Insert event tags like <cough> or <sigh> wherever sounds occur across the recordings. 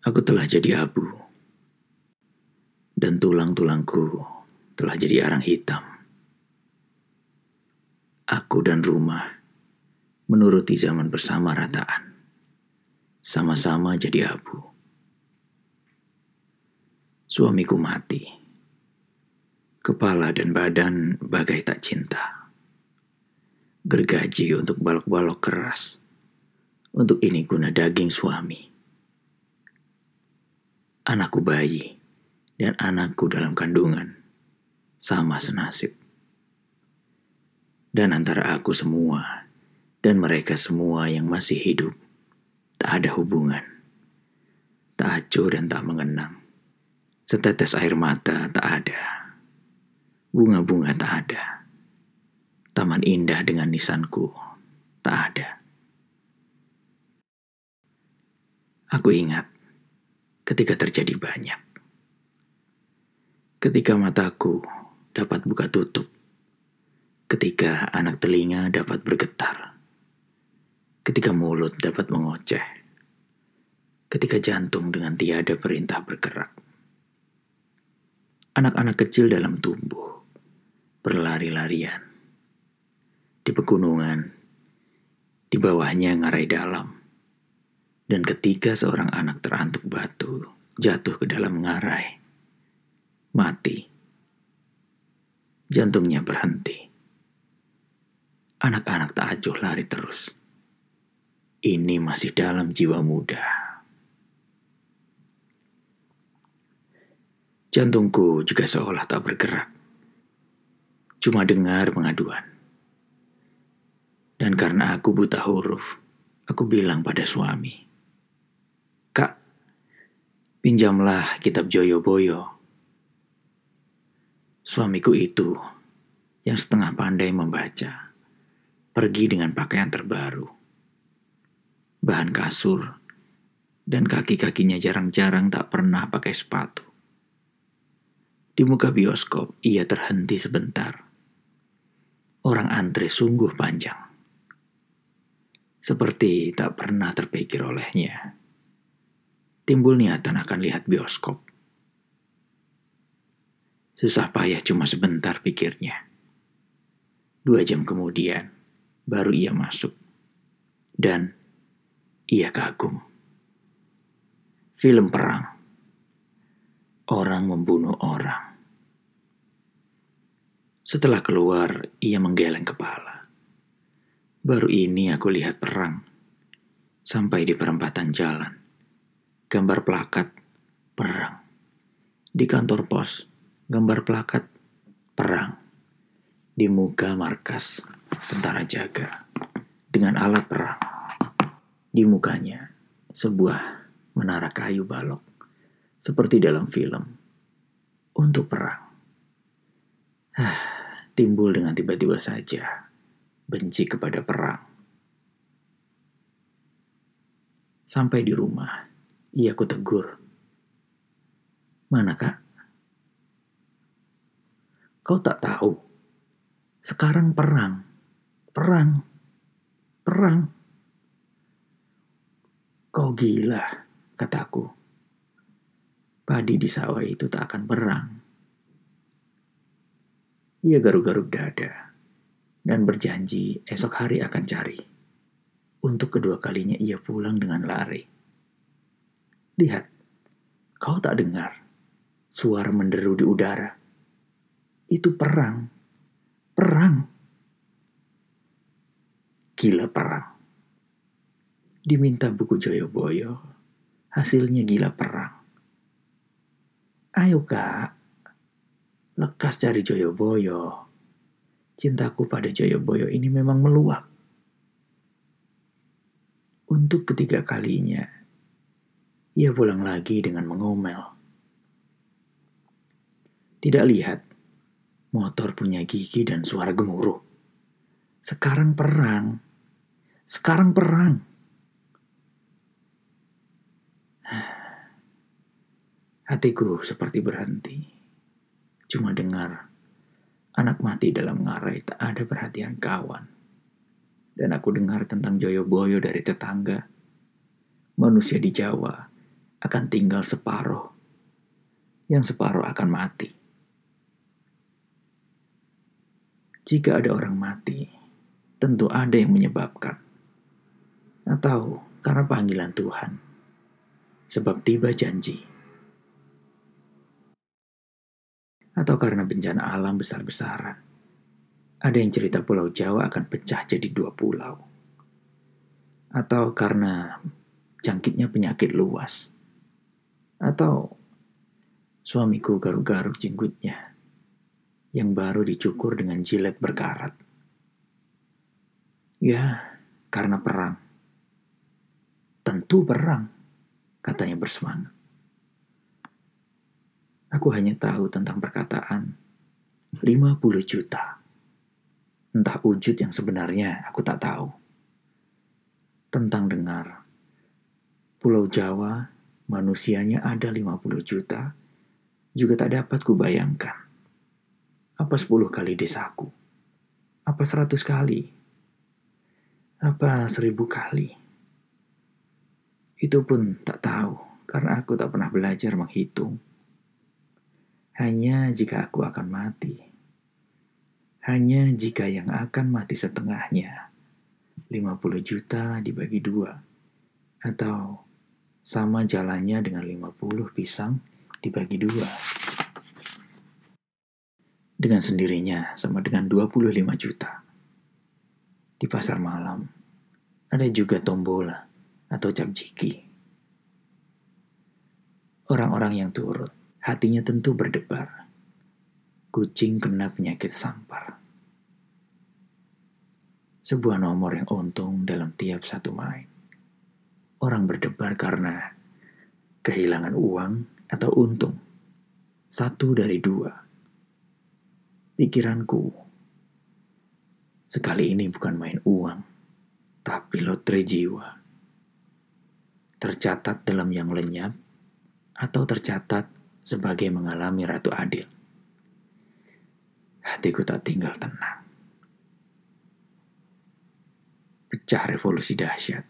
Aku telah jadi abu, dan tulang-tulangku telah jadi arang hitam. Aku dan rumah menuruti zaman bersama rataan, sama-sama jadi abu. Suamiku mati, kepala dan badan bagai tak cinta. Gergaji untuk balok-balok keras, untuk ini guna daging suami anakku bayi, dan anakku dalam kandungan sama senasib. Dan antara aku semua dan mereka semua yang masih hidup, tak ada hubungan. Tak acuh dan tak mengenang. Setetes air mata tak ada. Bunga-bunga tak ada. Taman indah dengan nisanku tak ada. Aku ingat ketika terjadi banyak. Ketika mataku dapat buka tutup. Ketika anak telinga dapat bergetar. Ketika mulut dapat mengoceh. Ketika jantung dengan tiada perintah bergerak. Anak-anak kecil dalam tumbuh berlari-larian. Di pegunungan, di bawahnya ngarai dalam dan ketika seorang anak terantuk batu jatuh ke dalam ngarai, mati. Jantungnya berhenti. Anak-anak tak acuh lari terus. Ini masih dalam jiwa muda. Jantungku juga seolah tak bergerak. Cuma dengar pengaduan. Dan karena aku buta huruf, aku bilang pada suami, Pinjamlah kitab Joyo Boyo. Suamiku itu yang setengah pandai membaca, pergi dengan pakaian terbaru, bahan kasur, dan kaki-kakinya jarang-jarang tak pernah pakai sepatu. Di muka bioskop, ia terhenti sebentar. Orang antre sungguh panjang. Seperti tak pernah terpikir olehnya timbul niatan akan lihat bioskop. Susah payah cuma sebentar pikirnya. Dua jam kemudian, baru ia masuk. Dan ia kagum. Film perang. Orang membunuh orang. Setelah keluar, ia menggeleng kepala. Baru ini aku lihat perang. Sampai di perempatan jalan gambar plakat perang. Di kantor pos, gambar plakat perang. Di muka markas tentara jaga dengan alat perang. Di mukanya sebuah menara kayu balok seperti dalam film untuk perang. Ah, timbul dengan tiba-tiba saja benci kepada perang. Sampai di rumah, Iya ku tegur. Mana kak? Kau tak tahu. Sekarang perang. Perang. Perang. Kau gila, kataku. Padi di sawah itu tak akan perang. Ia garuk-garuk dada dan berjanji esok hari akan cari. Untuk kedua kalinya ia pulang dengan lari. Lihat, kau tak dengar suara menderu di udara. Itu perang. Perang. Gila perang. Diminta buku Joyoboyo, hasilnya gila perang. Ayo kak, lekas cari Joyoboyo. Cintaku pada Joyoboyo ini memang meluap. Untuk ketiga kalinya, ia pulang lagi dengan mengomel. Tidak lihat, motor punya gigi dan suara gemuruh. Sekarang perang. Sekarang perang. Hatiku seperti berhenti. Cuma dengar anak mati dalam ngarai tak ada perhatian kawan. Dan aku dengar tentang Joyo Boyo dari tetangga. Manusia di Jawa akan tinggal separuh, yang separuh akan mati. Jika ada orang mati, tentu ada yang menyebabkan, atau karena panggilan Tuhan, sebab tiba janji, atau karena bencana alam besar-besaran. Ada yang cerita Pulau Jawa akan pecah jadi dua pulau, atau karena jangkitnya penyakit luas, atau suamiku garuk-garuk jenggotnya yang baru dicukur dengan jilet berkarat. Ya, karena perang. Tentu perang, katanya bersemangat. Aku hanya tahu tentang perkataan 50 juta. Entah wujud yang sebenarnya aku tak tahu. Tentang dengar Pulau Jawa manusianya ada 50 juta juga tak dapat kubayangkan. Apa 10 kali desaku? Apa 100 kali? Apa 1000 kali? Itu pun tak tahu karena aku tak pernah belajar menghitung hanya jika aku akan mati. Hanya jika yang akan mati setengahnya 50 juta dibagi dua atau sama jalannya dengan 50 pisang dibagi dua. Dengan sendirinya sama dengan 25 juta. Di pasar malam ada juga tombola atau capjiki. Orang-orang yang turut hatinya tentu berdebar. Kucing kena penyakit sampar. Sebuah nomor yang untung dalam tiap satu main. Orang berdebar karena kehilangan uang atau untung. Satu dari dua. Pikiranku, sekali ini bukan main uang, tapi lotre jiwa. Tercatat dalam yang lenyap atau tercatat sebagai mengalami Ratu Adil. Hatiku tak tinggal tenang. Pecah revolusi dahsyat.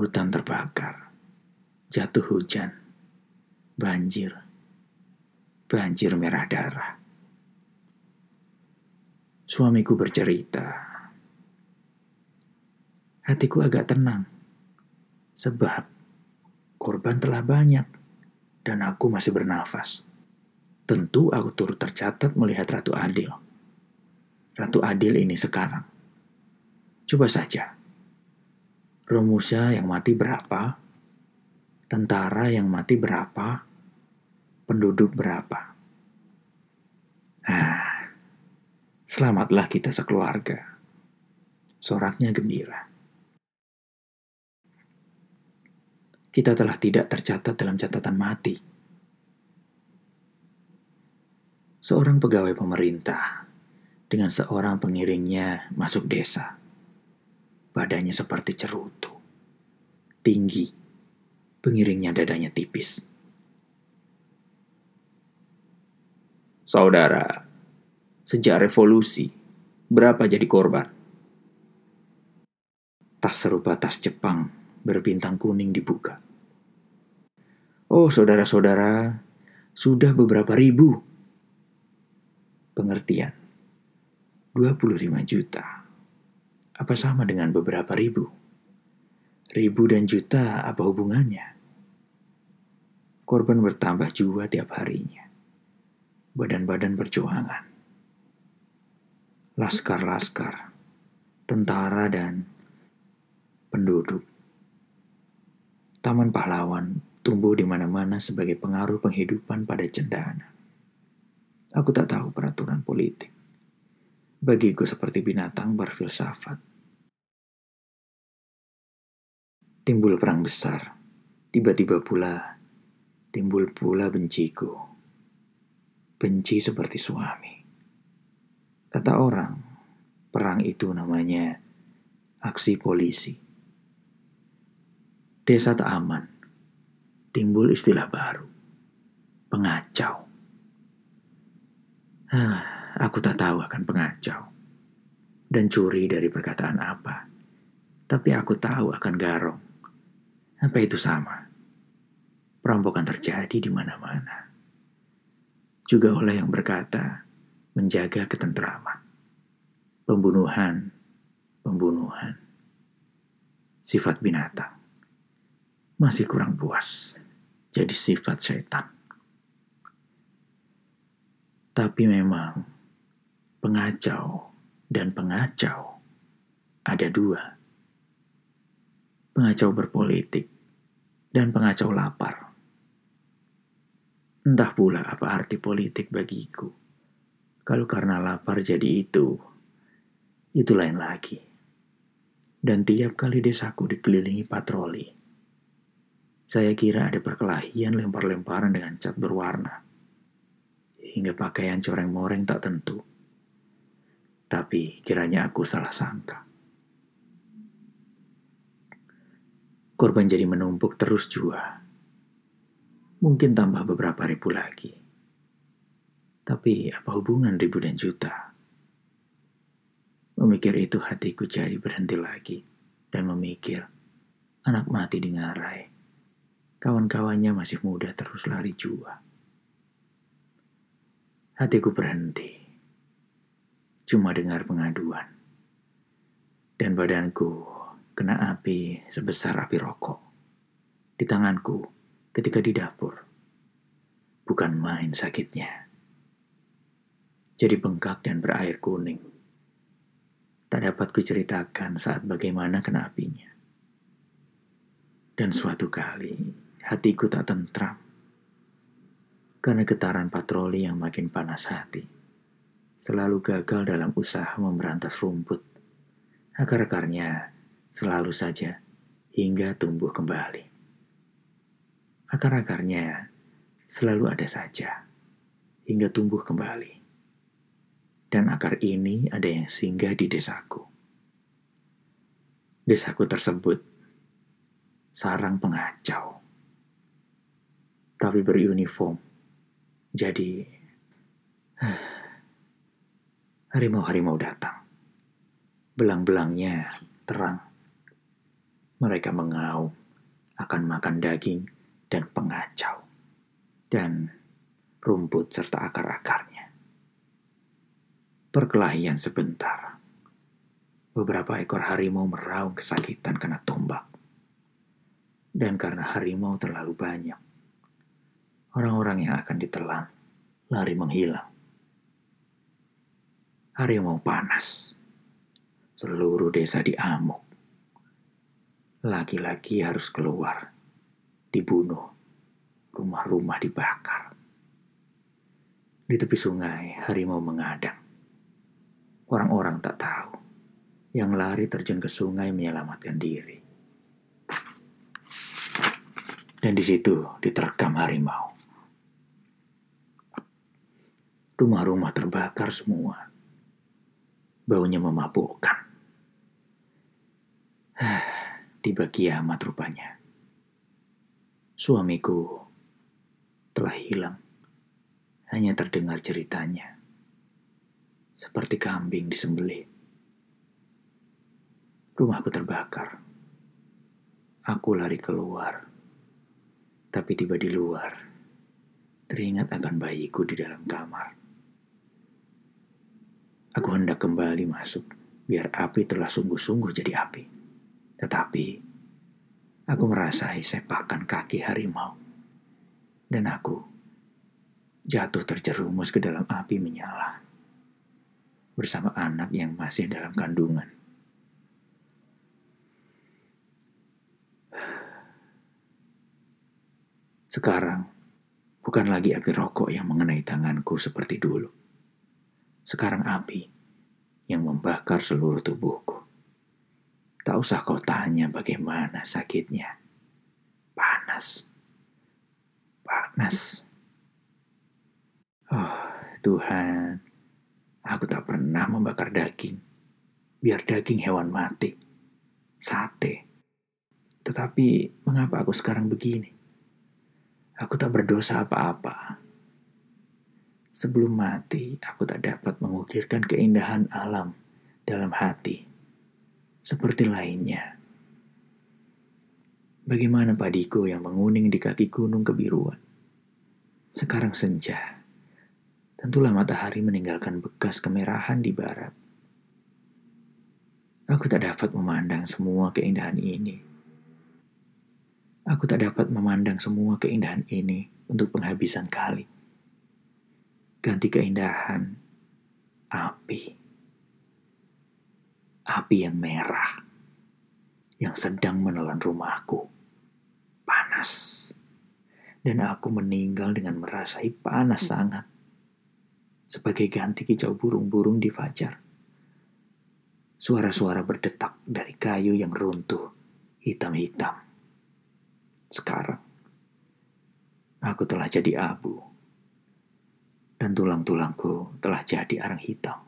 Hutan terbakar. Jatuh hujan. Banjir. Banjir merah darah. Suamiku bercerita. Hatiku agak tenang. Sebab korban telah banyak dan aku masih bernafas. Tentu aku turut tercatat melihat Ratu Adil. Ratu Adil ini sekarang. Coba saja. Romusha yang mati berapa? Tentara yang mati berapa? Penduduk berapa? Ah, selamatlah kita sekeluarga. Soraknya gembira. kita telah tidak tercatat dalam catatan mati. Seorang pegawai pemerintah dengan seorang pengiringnya masuk desa. Badannya seperti cerutu. Tinggi. Pengiringnya dadanya tipis. Saudara, sejak revolusi, berapa jadi korban? Tas serupa tas Jepang berbintang kuning dibuka. Oh, saudara-saudara, sudah beberapa ribu. Pengertian. 25 juta. Apa sama dengan beberapa ribu? Ribu dan juta apa hubungannya? Korban bertambah jua tiap harinya. Badan-badan perjuangan. Laskar-laskar, tentara dan penduduk Taman pahlawan tumbuh di mana-mana sebagai pengaruh penghidupan pada cendana. Aku tak tahu peraturan politik. Bagiku seperti binatang berfilsafat. Timbul perang besar. Tiba-tiba pula timbul pula benciku. Benci seperti suami. Kata orang, perang itu namanya aksi polisi desa tak aman. Timbul istilah baru. Pengacau. Ah, aku tak tahu akan pengacau. Dan curi dari perkataan apa. Tapi aku tahu akan garong. Apa itu sama? perampokan terjadi di mana-mana. Juga oleh yang berkata, menjaga ketentraman. Pembunuhan, pembunuhan. Sifat binatang. Masih kurang puas. Jadi sifat setan. Tapi memang pengacau dan pengacau ada dua. Pengacau berpolitik dan pengacau lapar. Entah pula apa arti politik bagiku. Kalau karena lapar jadi itu, itu lain lagi. Dan tiap kali desaku dikelilingi patroli, saya kira ada perkelahian lempar-lemparan dengan cat berwarna. Hingga pakaian coreng-moreng tak tentu. Tapi kiranya aku salah sangka. Korban jadi menumpuk terus jua. Mungkin tambah beberapa ribu lagi. Tapi apa hubungan ribu dan juta? Memikir itu hatiku jadi berhenti lagi dan memikir anak mati di ngarai. Kawan-kawannya masih muda terus lari jua. Hatiku berhenti. Cuma dengar pengaduan. Dan badanku kena api sebesar api rokok. Di tanganku ketika di dapur. Bukan main sakitnya jadi bengkak dan berair kuning. Tak dapat kuceritakan saat bagaimana kena apinya. Dan suatu kali hatiku tak tentram. Karena getaran patroli yang makin panas hati. Selalu gagal dalam usaha memberantas rumput. Akar-akarnya selalu saja hingga tumbuh kembali. Akar-akarnya selalu ada saja hingga tumbuh kembali dan akar ini ada yang singgah di desaku. Desaku tersebut sarang pengacau, tapi beruniform. Jadi, <sighs> harimau-harimau datang. Belang-belangnya terang. Mereka mengaum akan makan daging dan pengacau, dan rumput serta akar-akarnya. Perkelahian sebentar. Beberapa ekor harimau meraung kesakitan kena tombak. Dan karena harimau terlalu banyak, orang-orang yang akan ditelan lari menghilang. Harimau panas. Seluruh desa diamuk. Laki-laki harus keluar, dibunuh, rumah-rumah dibakar. Di tepi sungai, harimau mengadang Orang-orang tak tahu. Yang lari terjun ke sungai menyelamatkan diri. Dan di situ diterkam harimau. Rumah-rumah terbakar semua. Baunya memabukkan. <sighs> Tiba kiamat rupanya. Suamiku telah hilang. Hanya terdengar ceritanya seperti kambing disembelih. Rumahku terbakar. Aku lari keluar, tapi tiba di luar, teringat akan bayiku di dalam kamar. Aku hendak kembali masuk, biar api telah sungguh-sungguh jadi api. Tetapi, aku merasai sepakan kaki harimau. Dan aku jatuh terjerumus ke dalam api menyala bersama anak yang masih dalam kandungan. Sekarang, bukan lagi api rokok yang mengenai tanganku seperti dulu. Sekarang api yang membakar seluruh tubuhku. Tak usah kau tanya bagaimana sakitnya. Panas. Panas. Oh, Tuhan. Aku tak pernah membakar daging, biar daging hewan mati, sate. Tetapi mengapa aku sekarang begini? Aku tak berdosa apa-apa. Sebelum mati, aku tak dapat mengukirkan keindahan alam dalam hati, seperti lainnya. Bagaimana padiku yang menguning di kaki gunung kebiruan. Sekarang senja. Tentulah matahari meninggalkan bekas kemerahan di barat. Aku tak dapat memandang semua keindahan ini. Aku tak dapat memandang semua keindahan ini untuk penghabisan kali. Ganti keindahan, api. Api yang merah, yang sedang menelan rumahku. Panas. Dan aku meninggal dengan merasai panas sangat. Sebagai ganti kicau burung-burung di fajar Suara-suara berdetak dari kayu yang runtuh, hitam-hitam. Sekarang, aku telah jadi abu, dan tulang-tulangku telah jadi arang hitam.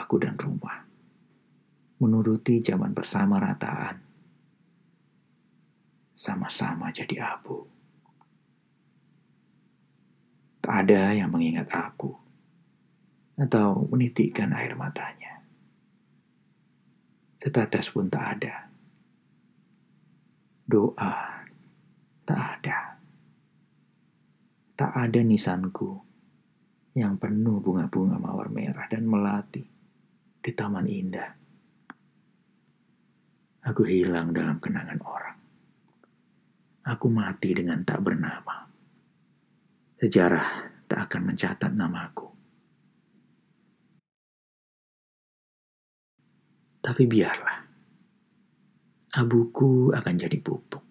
Aku dan rumah menuruti zaman bersama rataan, sama-sama jadi abu. Tak ada yang mengingat aku atau menitikkan air matanya. Setetes pun tak ada. Doa tak ada. Tak ada nisanku yang penuh bunga-bunga mawar merah dan melati di taman indah. Aku hilang dalam kenangan orang. Aku mati dengan tak bernama. Sejarah tak akan mencatat namaku. Tapi biarlah. Abuku akan jadi pupuk.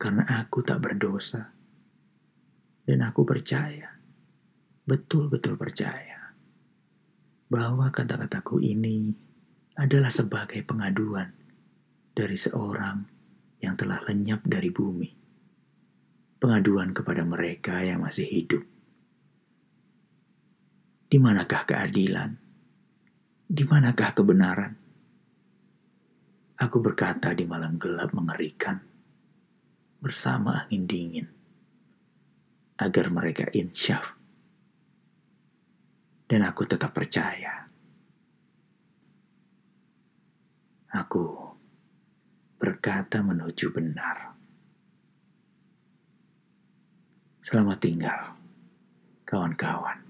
Karena aku tak berdosa. Dan aku percaya, betul-betul percaya, bahwa kata-kataku ini adalah sebagai pengaduan dari seorang yang telah lenyap dari bumi. Pengaduan kepada mereka yang masih hidup. Di manakah keadilan? Di manakah kebenaran? Aku berkata di malam gelap mengerikan, bersama angin dingin, agar mereka insyaf. Dan aku tetap percaya. Aku berkata menuju benar. Selamat tinggal, kawan-kawan.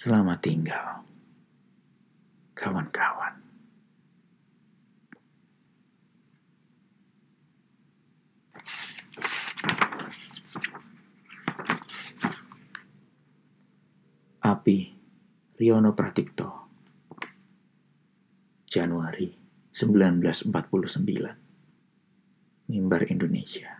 Selamat tinggal, kawan-kawan. Api Riono Pratikto. Januari 1949 Mimbar Indonesia